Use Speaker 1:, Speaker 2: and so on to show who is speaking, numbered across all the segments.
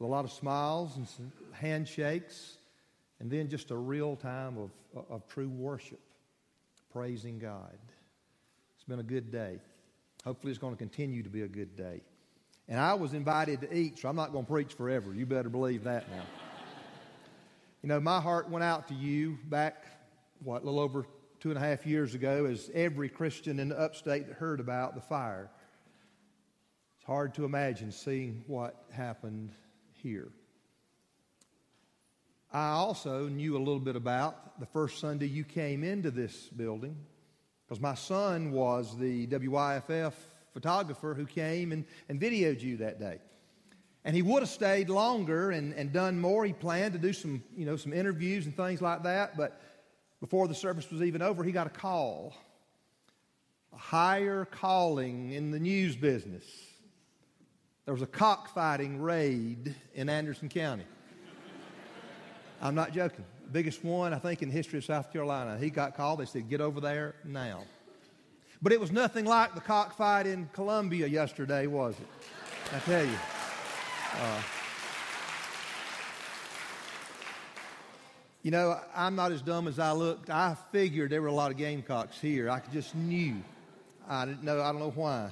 Speaker 1: with a lot of smiles and handshakes, and then just a real time of, of true worship, praising God. It's been a good day. Hopefully, it's going to continue to be a good day. And I was invited to eat, so I'm not going to preach forever. You better believe that now. you know, my heart went out to you back, what, a little over two and a half years ago, as every Christian in the upstate that heard about the fire. It's hard to imagine seeing what happened here. I also knew a little bit about the first Sunday you came into this building because my son was the WYFF photographer who came and, and videoed you that day. And he would have stayed longer and, and done more. He planned to do some, you know, some interviews and things like that. But before the service was even over, he got a call. A higher calling in the news business. There was a cockfighting raid in Anderson County. I'm not joking. Biggest one, I think, in the history of South Carolina. He got called. They said, get over there now. But it was nothing like the cockfight in Columbia yesterday, was it? I tell you. Uh, you know, I'm not as dumb as I looked. I figured there were a lot of gamecocks here. I just knew. I didn't know. I don't know why.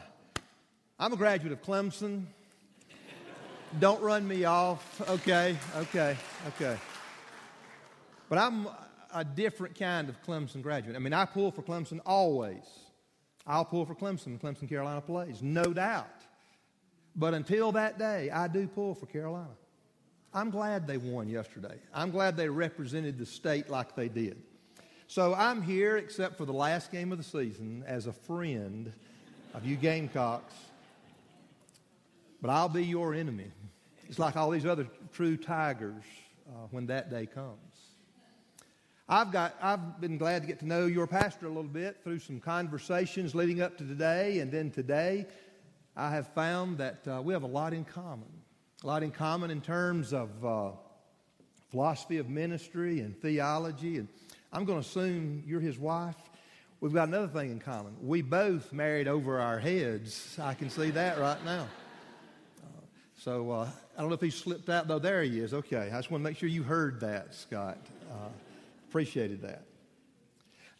Speaker 1: I'm a graduate of Clemson. Don't run me off. Okay, okay, okay. But I'm a different kind of Clemson graduate. I mean, I pull for Clemson always. I'll pull for Clemson. Clemson Carolina plays, no doubt. But until that day, I do pull for Carolina. I'm glad they won yesterday. I'm glad they represented the state like they did. So I'm here, except for the last game of the season, as a friend of you Gamecocks. But I'll be your enemy. It's like all these other true Tigers uh, when that day comes. I've, got, I've been glad to get to know your pastor a little bit through some conversations leading up to today. And then today, I have found that uh, we have a lot in common. A lot in common in terms of uh, philosophy of ministry and theology. And I'm going to assume you're his wife. We've got another thing in common. We both married over our heads. I can see that right now. So uh, I don't know if he slipped out, though. There he is. Okay. I just want to make sure you heard that, Scott. Uh, Appreciated that.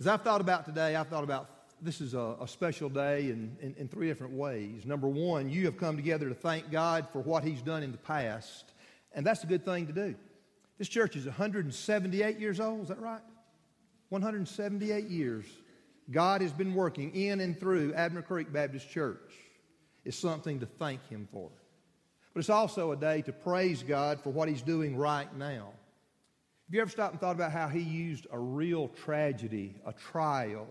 Speaker 1: As I've thought about today, I've thought about this is a, a special day in, in, in, three different ways. Number one, you have come together to thank God for what He's done in the past, and that's a good thing to do. This church is 178 years old, is that right? 178 years. God has been working in and through Abner Creek Baptist Church. It's something to thank Him for. But it's also a day to praise God for what He's doing right now. Have you ever stopped and thought about how he used a real tragedy, a trial,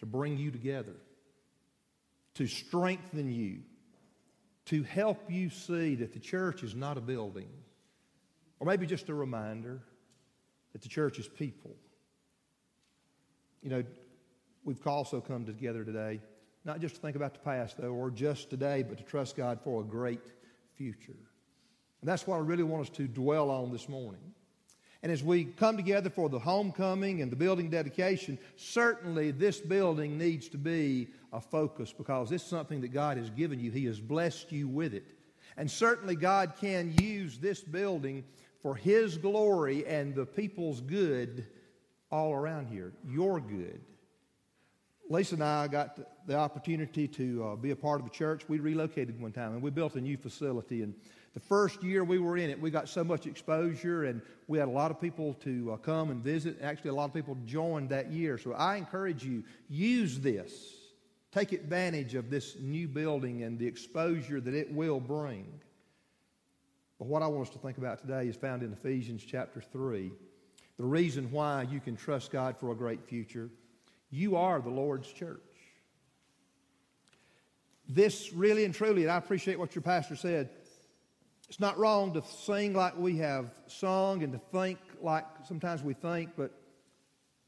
Speaker 1: to bring you together, to strengthen you, to help you see that the church is not a building, or maybe just a reminder that the church is people? You know, we've also come together today, not just to think about the past, though, or just today, but to trust God for a great future. And that's what I really want us to dwell on this morning. And as we come together for the homecoming and the building dedication, certainly this building needs to be a focus because it's something that God has given you. He has blessed you with it. And certainly God can use this building for His glory and the people's good all around here. Your good. Lisa and I got the opportunity to uh, be a part of a church. We relocated one time and we built a new facility. And the first year we were in it, we got so much exposure and we had a lot of people to uh, come and visit. Actually, a lot of people joined that year. So I encourage you, use this. Take advantage of this new building and the exposure that it will bring. But what I want us to think about today is found in Ephesians chapter 3. The reason why you can trust God for a great future. You are the Lord's church. This really and truly, and I appreciate what your pastor said, it's not wrong to sing like we have sung and to think like sometimes we think, but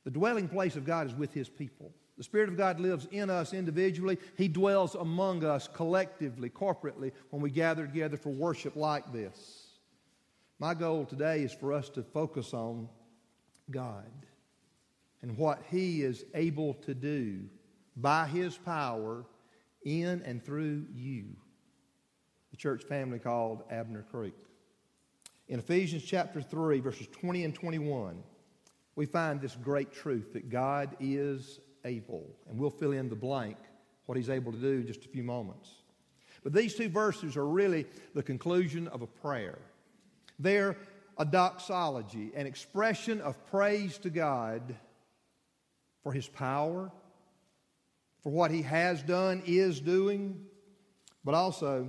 Speaker 1: the dwelling place of God is with His people. The Spirit of God lives in us individually. He dwells among us collectively, corporately, when we gather together for worship like this. My goal today is for us to focus on God and what He is able to do by His power in and through you. the church family called Abner Creek. In Ephesians chapter 3, verses 20 and 21, we find this great truth that God is able. And we'll fill in the blank what he's able to do in just a few moments. But these two verses are really the conclusion of a prayer. They're a doxology, an expression of praise to God for his power, for what he has done, is doing, but also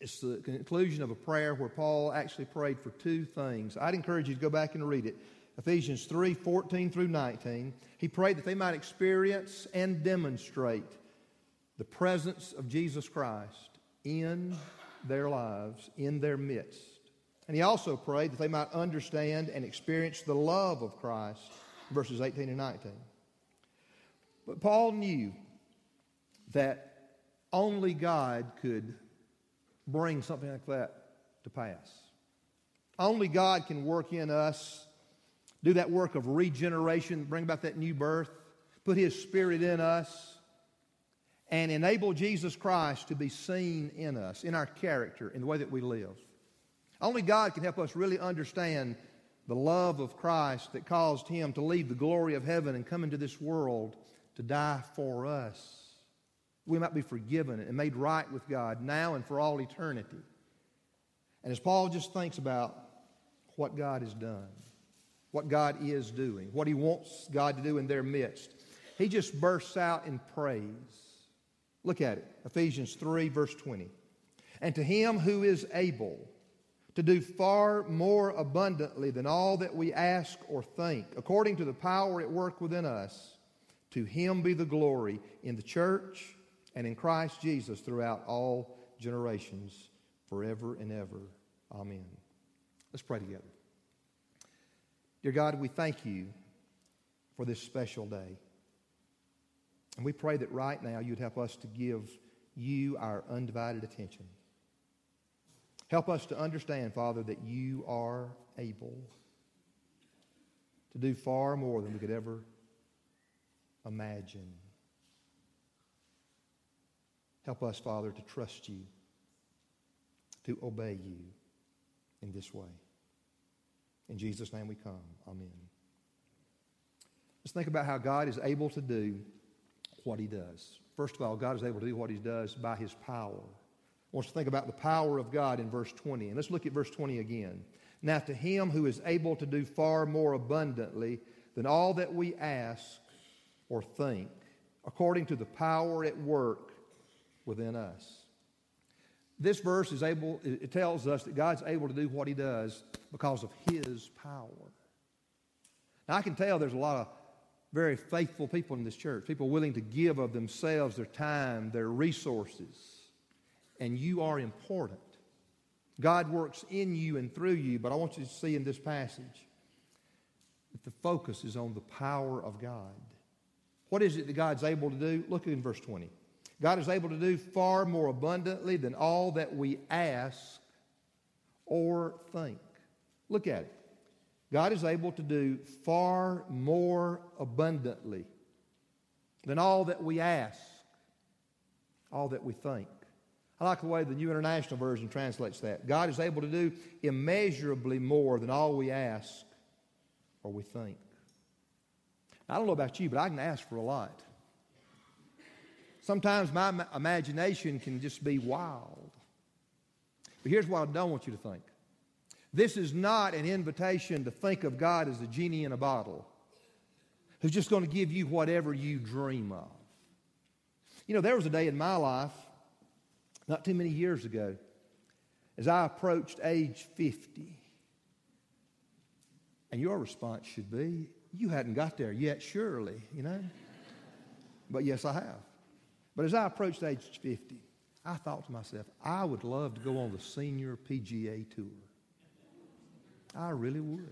Speaker 1: it's the conclusion of a prayer where Paul actually prayed for two things. I'd encourage you to go back and read it. Ephesians 3 14 through 19. He prayed that they might experience and demonstrate the presence of Jesus Christ in their lives, in their midst. And he also prayed that they might understand and experience the love of Christ, verses 18 and 19. But Paul knew that only God could bring something like that to pass. Only God can work in us, do that work of regeneration, bring about that new birth, put His Spirit in us, and enable Jesus Christ to be seen in us, in our character, in the way that we live. Only God can help us really understand the love of Christ that caused Him to leave the glory of heaven and come into this world to die for us we might be forgiven and made right with God now and for all eternity. And as Paul just thinks about what God has done, what God is doing, what he wants God to do in their midst, he just bursts out in praise. Look at it Ephesians 3, verse 20. And to him who is able to do far more abundantly than all that we ask or think, according to the power at work within us, to him be the glory in the church and in Christ Jesus throughout all generations, forever and ever. Amen. Let's pray together. Dear God, we thank you for this special day. And we pray that right now you'd help us to give you our undivided attention. Help us to understand, Father, that you are able to do far more than we could ever imagine. Help us, Father, to trust you, to obey you in this way. In Jesus' name we come. Amen. Let's think about how God is able to do what he does. First of all, God is able to do what he does by his power. I want us to think about the power of God in verse 20. And let's look at verse 20 again. Now, to him who is able to do far more abundantly than all that we ask or think, according to the power at work within us. This verse is able, it tells us that God's able to do what he does because of his power. Now, I can tell there's a lot of very faithful people in this church, people willing to give of themselves, their time, their resources. And you are important. God works in you and through you, but I want you to see in this passage that the focus is on the power of God. What is it that God's able to do? Look in verse 20. God is able to do far more abundantly than all that we ask or think. Look at it. God is able to do far more abundantly than all that we ask, all that we think. I like the way the New International Version translates that. God is able to do immeasurably more than all we ask or we think. I don't know about you, but I can ask for a lot. Sometimes my imagination can just be wild. But here's what I don't want you to think this is not an invitation to think of God as a genie in a bottle who's just going to give you whatever you dream of. You know, there was a day in my life, not too many years ago, as I approached age 50. And your response should be, You hadn't got there yet, surely, you know? but yes, I have. But as I approached age 50, I thought to myself, I would love to go on the senior PGA tour. I really would.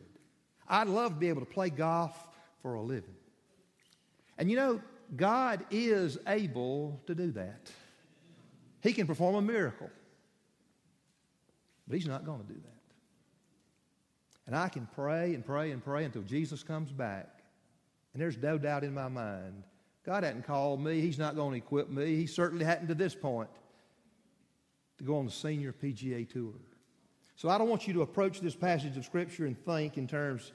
Speaker 1: I'd love to be able to play golf for a living. And you know, God is able to do that. He can perform a miracle. But He's not going to do that. And I can pray and pray and pray until Jesus comes back. And there's no doubt in my mind God hadn't called me. He's not going to equip me. He certainly hadn't to this point. to go on the senior PGA tour. So I don't want you to approach this passage of Scripture and think in terms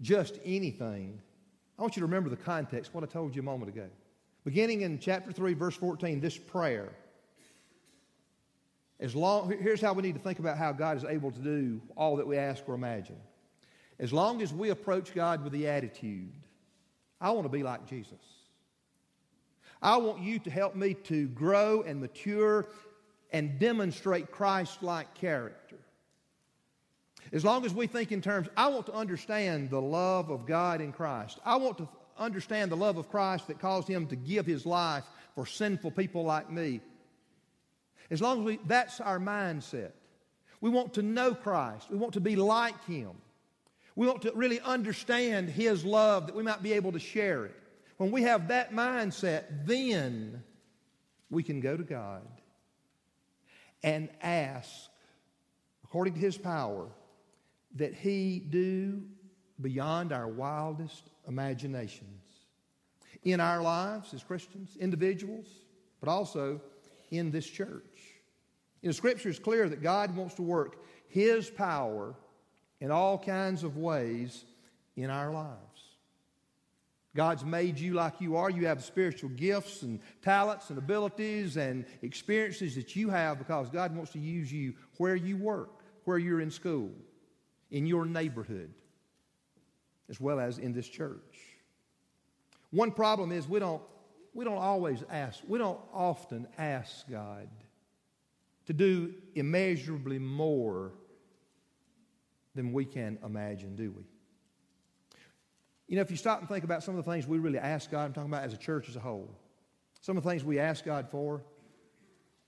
Speaker 1: just anything. I want you to remember the context, what I told you a moment ago. Beginning in chapter 3, verse 14, this prayer. As long, here's how we need to think about how God is able to do all that we ask or imagine. As long as we approach God with the attitude, I want to be like Jesus. I want you to help me to grow and mature and demonstrate Christ like character. As long as we think in terms, I want to understand the love of God in Christ. I want to understand the love of Christ that caused him to give his life for sinful people like me. As long as we, that's our mindset. We want to know Christ. We want to be like him. We want to really understand his love that we might be able to share it. When we have that mindset, then we can go to God and ask, according to his power, that he do beyond our wildest imaginations in our lives as Christians, individuals, but also in this church. You know, Scripture is clear that God wants to work His power in all kinds of ways in our lives. God's made you like you are. You have spiritual gifts and talents and abilities and experiences that you have because God wants to use you where you work, where you're in school, in your neighborhood, as well as in this church. One problem is we don't, we don't always ask, we don't often ask God to do immeasurably more than we can imagine, do we? You know, if you stop and think about some of the things we really ask God, I'm talking about as a church as a whole, some of the things we ask God for,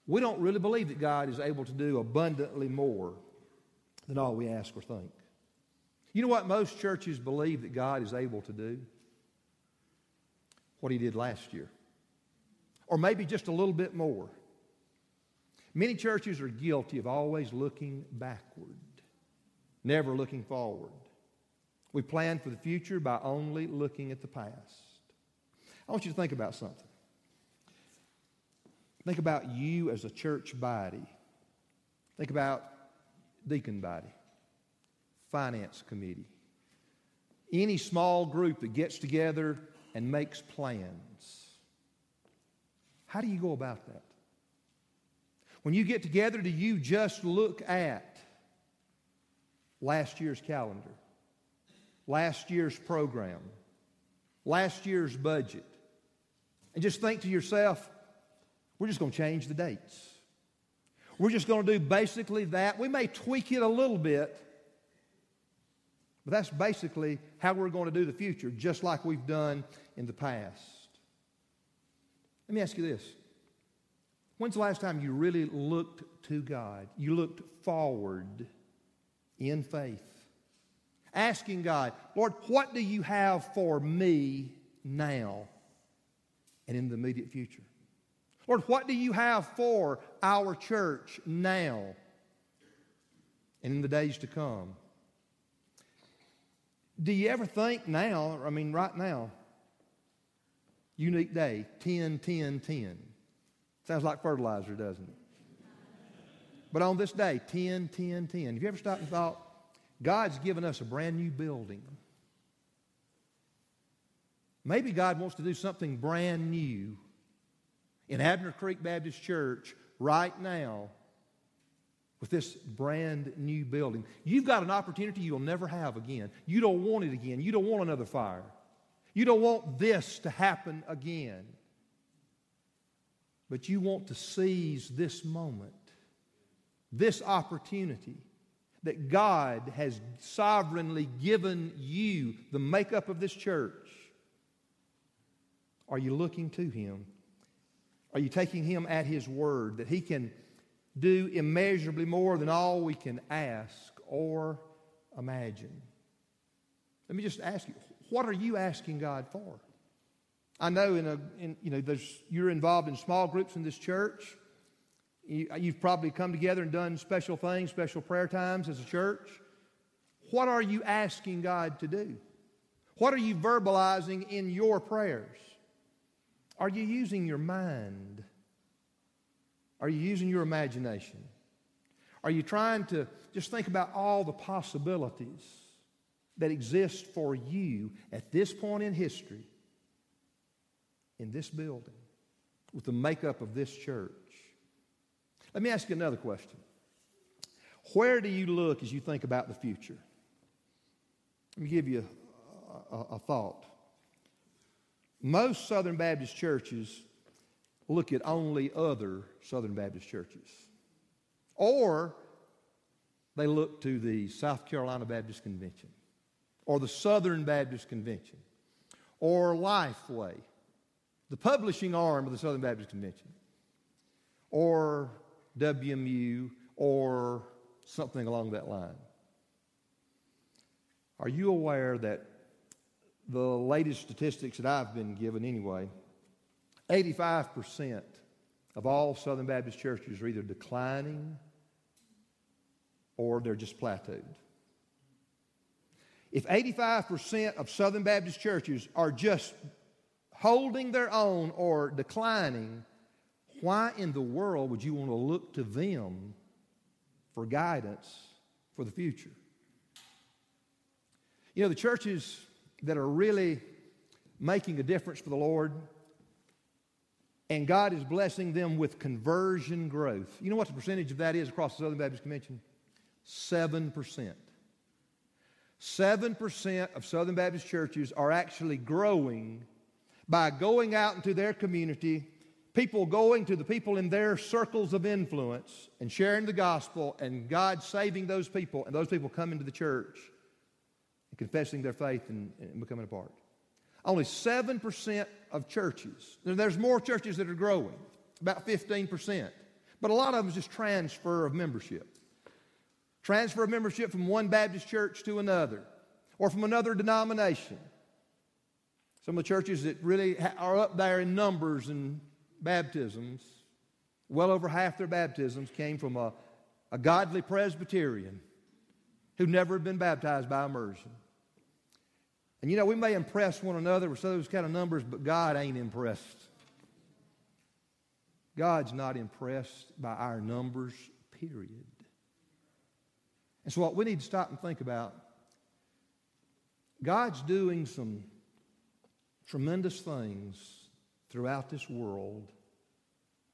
Speaker 1: we don't really believe that God is able to do abundantly more than all we ask or think. You know what most churches believe that God is able to do? What He did last year. Or maybe just a little bit more. Many churches are guilty of always looking backward, never looking forward. We plan for the future by only looking at the past. I want you to think about something. Think about you as a church body. Think about deacon body, finance committee, any small group that gets together and makes plans. How do you go about that? When you get together, do you just look at last year's calendar? last year's program, last year's budget, and just think to yourself, we're just going to change the dates. We're just going to do basically that. We may tweak it a little bit, but that's basically how we're going to do the future, just like we've done in the past. Let me ask you this. When's the last time you really looked to God? You looked forward in faith asking God, Lord, what do you have for me now and in the immediate future? Lord, what do you have for our church now and in the days to come? Do you ever think now, I mean, right now, unique day, 10, 10, 10. Sounds like fertilizer, doesn't it? But on this day, 10, 10, 10. Have you ever stopped and thought, God's given us a brand new building. Maybe God wants to do something brand new in Abner Creek Baptist Church right now with this brand new building. You've got an opportunity you'll never have again. You don't want it again. You don't want another fire. You don't want this to happen again. But you want to seize this moment, this opportunity that God has sovereignly given you, the makeup of this church, are you looking to Him? Are you taking Him at His word that He can do immeasurably more than all we can ask or imagine? Let me just ask you, what are you asking God for? I know in a, in, you know, there's, you're involved in small groups in this church. You, have probably come together and done special things, special prayer times as a church. What are you asking God to do? What are you verbalizing in your prayers? Are you using your mind? Are you using your imagination? Are you trying to just think about all the possibilities that exist for you at this point in history, in this building, with the makeup of this church? Let me ask you another question. Where do you look as you think about the future? Let me give you a, a, a thought. Most Southern Baptist churches look at only other Southern Baptist churches. Or they look to the South Carolina Baptist Convention, or the Southern Baptist Convention, or Lifeway, the publishing arm of the Southern Baptist Convention, or WMU, or something along that line. Are you aware that the latest statistics that I've been given anyway, 85% of all Southern Baptist churches are either declining or they're just plateaued. If 85% of Southern Baptist churches are just holding their own or declining, why in the world would you want to look to them for guidance for the future? You know, the churches that are really making a difference for the Lord, and God is blessing them with conversion growth. You know what the percentage of that is across the Southern Baptist Convention? 7%. 7% of Southern Baptist churches are actually growing by going out into their community, people going to the people in their circles of influence and sharing the gospel, and God saving those people, and those people coming to the church and confessing their faith and, and becoming a part. Only 7% of churches, there's more churches that are growing, about 15%, but a lot of them is just transfer of membership. Transfer of membership from one Baptist church to another or from another denomination. Some of the churches that really are up there in numbers and baptisms, well over half their baptisms came from a, a godly Presbyterian who never had been baptized by immersion. And you know, we may impress one another with those kind of numbers, but God ain't impressed. God's not impressed by our numbers, period. And so, what we need to stop and think about God's doing some tremendous things throughout this world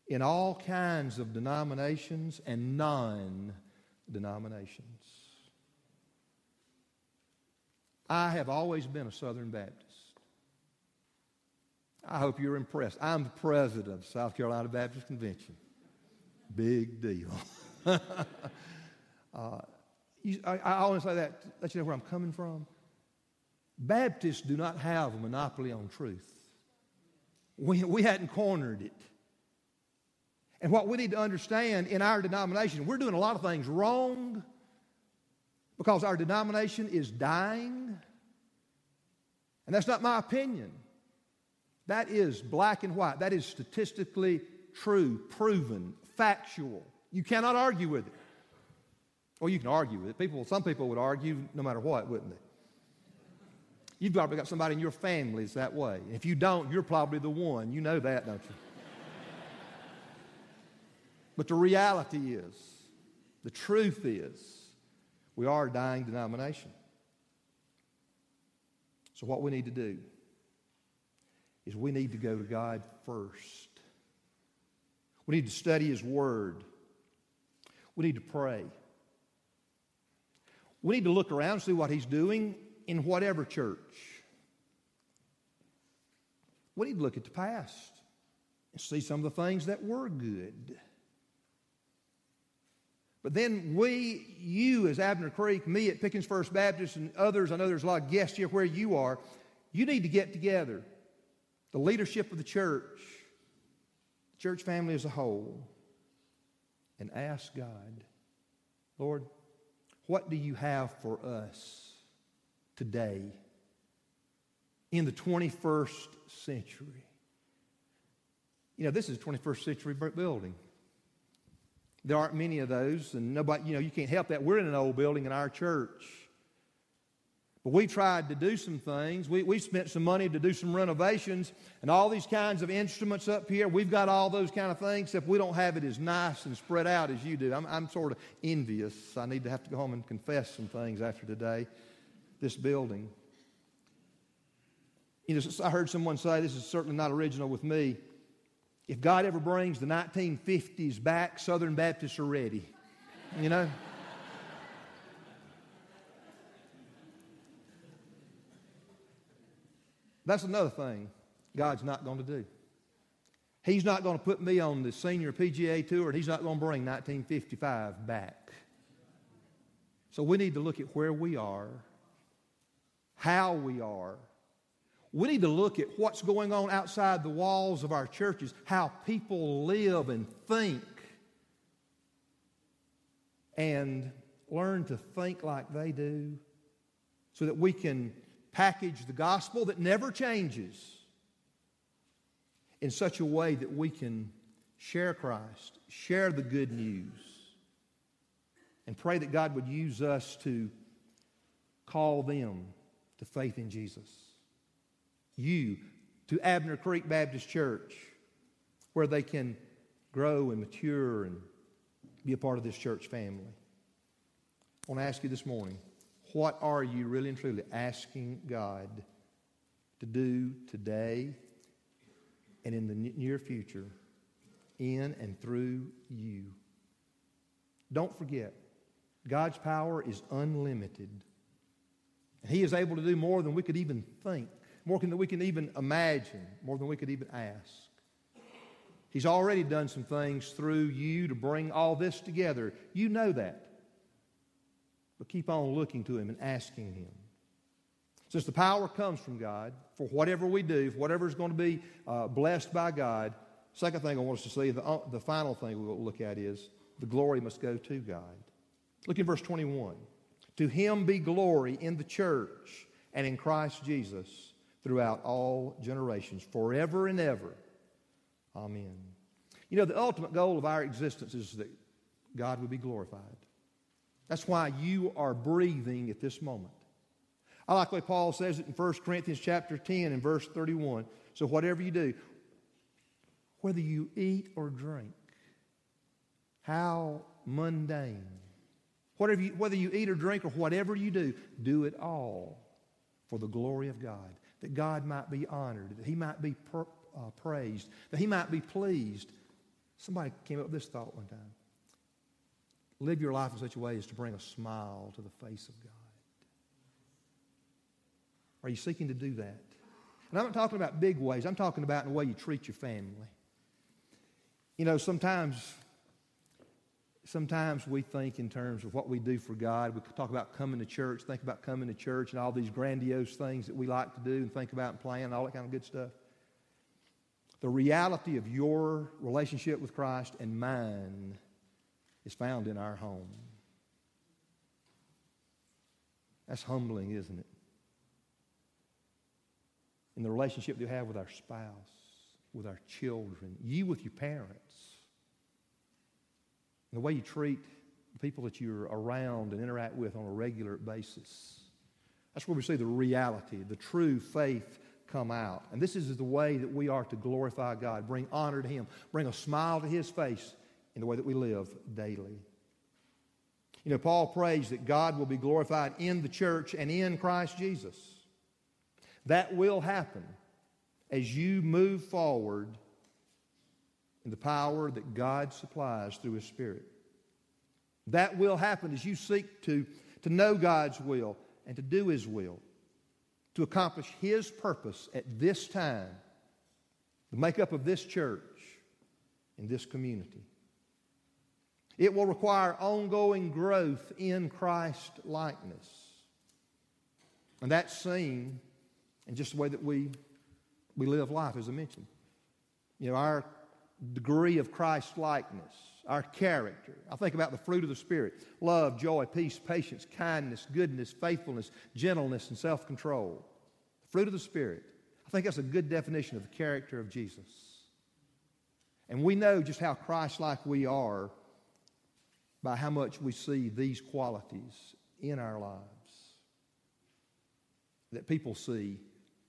Speaker 1: in all kinds of denominations and non denominations. I have always been a Southern Baptist. I hope you're impressed. I'm the president of the South Carolina Baptist Convention. Big deal. uh, you, I, I always say that, let you know where I'm coming from. Baptists do not have a monopoly on truth. We, we hadn't cornered it. And what we need to understand in our denomination, we're doing a lot of things wrong because our denomination is dying. And that's not my opinion. That is black and white. That is statistically true, proven, factual. You cannot argue with it. Or you can argue with it. People, some people would argue no matter what, wouldn't they? You've probably got somebody in your family that's that way. If you don't, you're probably the one. You know that, don't you? but the reality is, the truth is, we are a dying denomination. So, what we need to do is we need to go to God first. We need to study His Word. We need to pray. We need to look around and see what He's doing in whatever church. We need to look at the past and see some of the things that were good. But then we, you as Abner Creek, me at Pickens First Baptist, and others, I know there's a lot of guests here where you are, you need to get together. The leadership of the church, the church family as a whole, and ask God, Lord, what do you have for us today in the 21st century? You know, this is a 21st century building. There aren't many of those, and nobody, you know, you can't help that. We're in an old building in our church. But we tried to do some things. We, we spent some money to do some renovations and all these kinds of instruments up here. We've got all those kind of things, except we don't have it as nice and spread out as you do. I'm, I'm sort of envious. I need to have to go home and confess some things after today, this building. You know, I heard someone say, this is certainly not original with me. If God ever brings the 1950s back, Southern Baptists are ready. You know? That's another thing God's not going to do. He's not going to put me on the senior PGA tour, and He's not going to bring 1955 back. So we need to look at where we are, how we are. We need to look at what's going on outside the walls of our churches, how people live and think, and learn to think like they do so that we can package the gospel that never changes in such a way that we can share Christ, share the good news, and pray that God would use us to call them to faith in Jesus. You to Abner Creek Baptist Church, where they can grow and mature and be a part of this church family. I want to ask you this morning what are you really and truly asking God to do today and in the near future in and through you? Don't forget, God's power is unlimited. He is able to do more than we could even think, more than we can even imagine, more than we could even ask. He's already done some things through you to bring all this together. You know that. But keep on looking to Him and asking Him. Since the power comes from God for whatever we do, whatever is going to be uh, blessed by God, second thing I want us to see, the, uh, the final thing we'll look at is the glory must go to God. Look in verse 21. To Him be glory in the church and in Christ Jesus throughout all generations, forever and ever. Amen. You know, the ultimate goal of our existence is that God would be glorified. That's why you are breathing at this moment. I like the way Paul says it in 1 Corinthians chapter 10 and verse 31. So whatever you do, whether you eat or drink, how mundane. Whatever you, whether you eat or drink or whatever you do, do it all for the glory of God, that God might be honored, that He might be per, uh, praised, that He might be pleased. Somebody came up with this thought one time. Live your life in such a way as to bring a smile to the face of God. Are you seeking to do that? And I'm not talking about big ways. I'm talking about in the way you treat your family. You know, sometimes, sometimes we think in terms of what we do for God. We talk about coming to church, think about coming to church and all these grandiose things that we like to do and think about and plan and all that kind of good stuff. The reality of your relationship with Christ and mine is found in our home. That's humbling, isn't it? In the relationship you have with our spouse, with our children, you with your parents, the way you treat the people that you're around and interact with on a regular basis. That's where we see the reality, the true faith come out. And this is the way that we are to glorify God, bring honor to Him, bring a smile to His face in the way that we live daily. You know, Paul prays that God will be glorified in the church and in Christ Jesus. That will happen as you move forward in the power that God supplies through His Spirit. That will happen as you seek to, to know God's will and to do His will, to accomplish His purpose at this time, the makeup of this church in this community. It will require ongoing growth in Christ likeness. And that's seen in just the way that we, we live life, as I mentioned. You know, our degree of Christ likeness, our character. I think about the fruit of the Spirit love, joy, peace, patience, kindness, goodness, faithfulness, gentleness, and self control. The fruit of the Spirit. I think that's a good definition of the character of Jesus. And we know just how Christ like we are by how much we see these qualities in our lives. that people see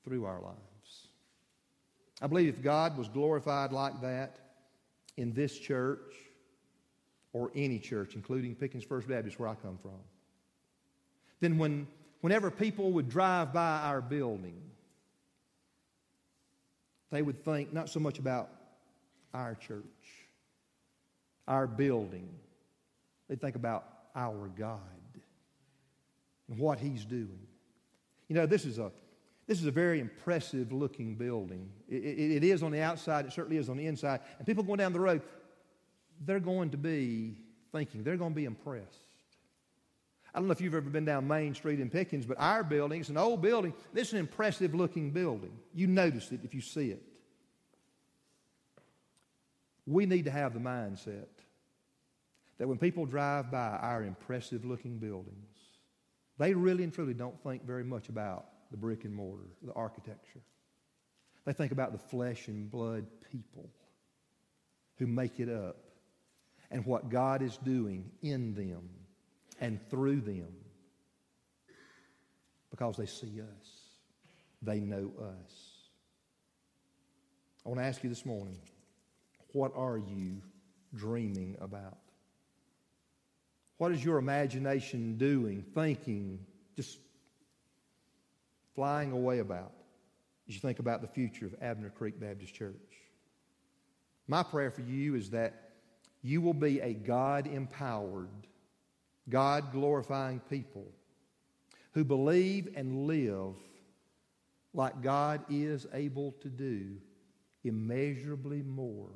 Speaker 1: through our lives. I believe if God was glorified like that in this church or any church, including Pickens First Baptist, where I come from, then when, whenever people would drive by our building, they would think not so much about our church, our building, they'd think about our God and what He's doing. You know, this is a this is a very impressive looking building. It, it, it is on the outside, it certainly is on the inside. And people going down the road, they're going to be thinking, they're going to be impressed. I don't know if you've ever been down Main Street in Pickens, but our building, it's an old building. This is an impressive looking building. You notice it if you see it. We need to have the mindset that when people drive by our impressive looking buildings, they really and truly don't think very much about the brick and mortar, the architecture. They think about the flesh and blood people who make it up and what God is doing in them and through them because they see us. They know us. I want to ask you this morning what are you dreaming about? What is your imagination doing, thinking, just flying away about as you think about the future of Abner Creek Baptist Church? My prayer for you is that you will be a God empowered, God glorifying people who believe and live like God is able to do immeasurably more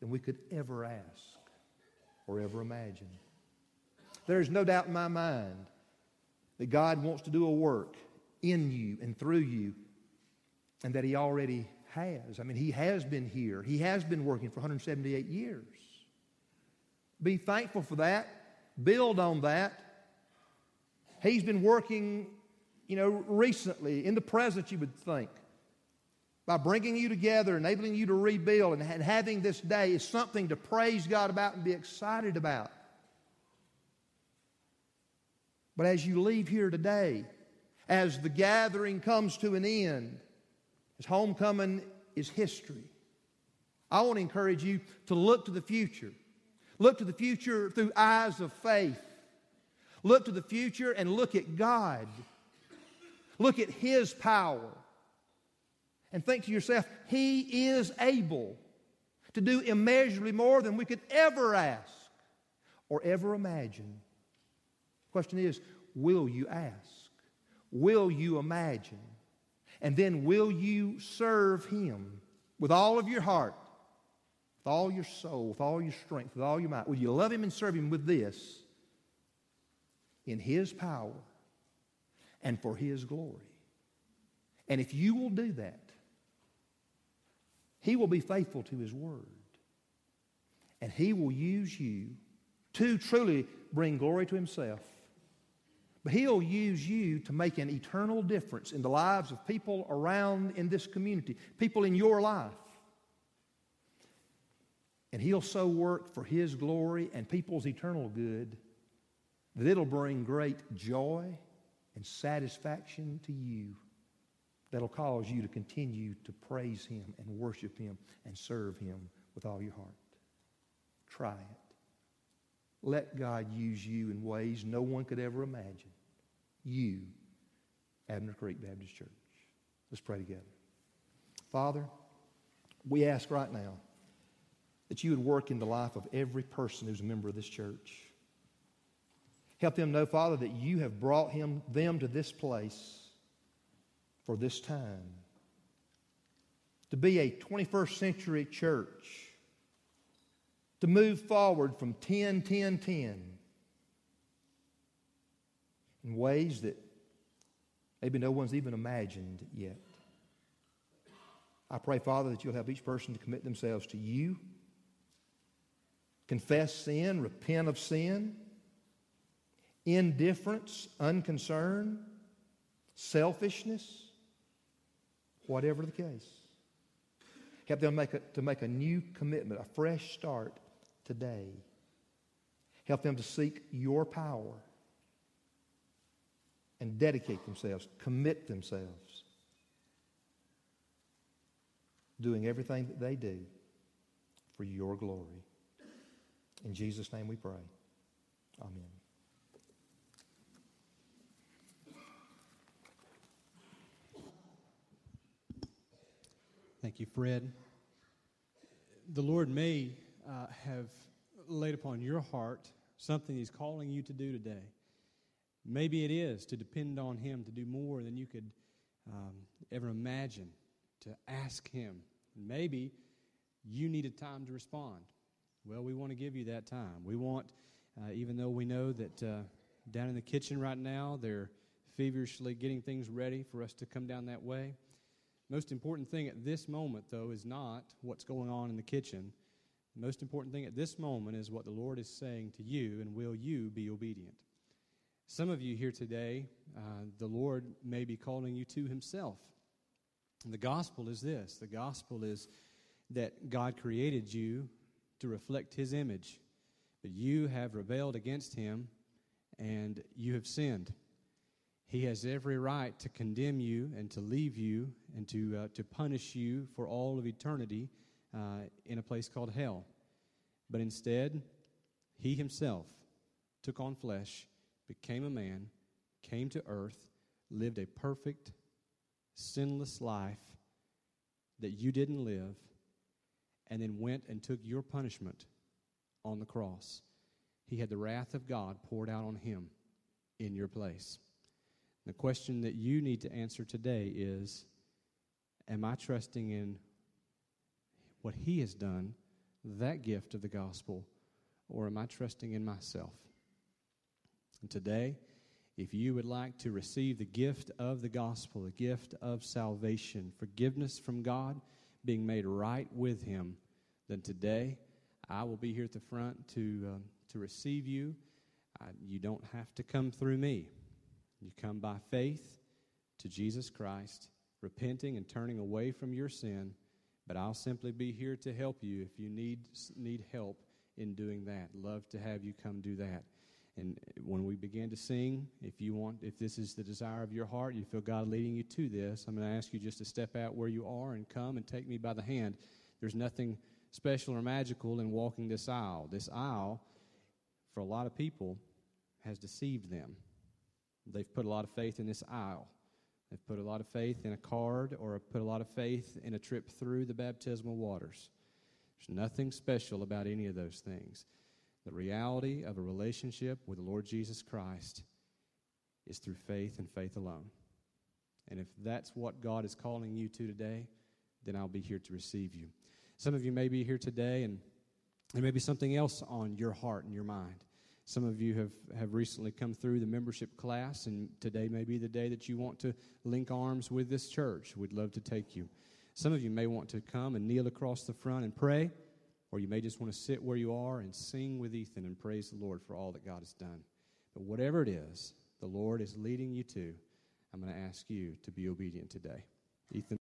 Speaker 1: than we could ever ask or ever imagine. There is no doubt in my mind that God wants to do a work in you and through you, and that He already has. I mean, He has been here, He has been working for 178 years. Be thankful for that, build on that. He's been working, you know, recently, in the present, you would think. By bringing you together, enabling you to rebuild, and having this day is something to praise God about and be excited about. But as you leave here today, as the gathering comes to an end, as homecoming is history, I want to encourage you to look to the future. Look to the future through eyes of faith. Look to the future and look at God. Look at His power. And think to yourself, He is able to do immeasurably more than we could ever ask or ever imagine. The question is, will you ask? Will you imagine? And then will you serve Him with all of your heart, with all your soul, with all your strength, with all your might? Will you love Him and serve Him with this in His power and for His glory? And if you will do that, He will be faithful to His word. And He will use you to truly bring glory to Himself but He'll use you to make an eternal difference in the lives of people around in this community, people in your life. And He'll so work for His glory and people's eternal good that it'll bring great joy and satisfaction to you that'll cause you to continue to praise Him and worship Him and serve Him with all your heart. Try it. Let God use you in ways no one could ever imagine. You, Abner Creek Baptist Church. Let's pray together. Father, we ask right now that you would work in the life of every person who's a member of this church. Help them know, Father, that you have brought him, them to this place for this time. To be a 21st century church to move forward from 10, 10, 10 in ways that maybe no one's even imagined yet. I pray, Father, that you'll help each person to commit themselves to you, confess sin, repent of sin, indifference, unconcern, selfishness, whatever the case. Help them make a, to make a new commitment, a fresh start today. Help them to seek your power and dedicate themselves, commit themselves, doing everything that they do for your glory. In Jesus' name we pray. Amen.
Speaker 2: Thank you, Fred. The Lord may uh, have laid upon your heart something He's calling you to do today. Maybe it is to depend on Him to do more than you could um, ever imagine, to ask Him. Maybe you need a time to respond. Well, we want to give you that time. We want, uh, even though we know that uh, down in the kitchen right now, they're feverishly getting things ready for us to come down that way. Most important thing at this moment, though, is not what's going on in the kitchen. The most important thing at this moment is what the Lord is saying to you, and will you be obedient? Some of you here today, uh, the Lord may be calling you to Himself. And the gospel is this the gospel is that God created you to reflect His image, but you have rebelled against Him and you have sinned. He has every right to condemn you and to leave you and to, uh, to punish you for all of eternity uh, in a place called hell. But instead, he himself took on flesh, became a man, came to earth, lived a perfect, sinless life that you didn't live, and then went and took your punishment on the cross. He had the wrath of God poured out on him in your place. The question that you need to answer today is Am I trusting in what He has done, that gift of the gospel, or am I trusting in myself? And today, if you would like to receive the gift of the gospel, the gift of salvation, forgiveness from God, being made right with Him, then today I will be here at the front to, uh, to receive you. Uh, you don't have to come through me. You come by faith to Jesus Christ, repenting and turning away from your sin, but I'll simply be here to help you if you need, need help in doing that. Love to have you come do that. And when we begin to sing, if you want, if this is the desire of your heart, you feel God leading you to this, I'm going to ask you just to step out where you are and come and take me by the hand. There's nothing special or magical in walking this aisle. This aisle, for a lot of people, has deceived them. They've put a lot of faith in this aisle. They've put a lot of faith in a card or put a lot of faith in a trip through the baptismal waters. There's nothing special about any of those things. The reality of a relationship with the Lord Jesus Christ is through faith and faith alone. And if that's what God is calling you to today, then I'll be here to receive you. Some of you may be here today and there may be something else on your heart and your mind. Some of you have, have recently come through the membership class, and today may be the day that you want to link arms with this church. We'd love to take you. Some of you may want to come and kneel across the front and pray, or you may just want to sit where you are and sing with Ethan and praise the Lord for all that God has done. But whatever it is the Lord is leading you to, I'm going to ask you to be obedient today. Ethan.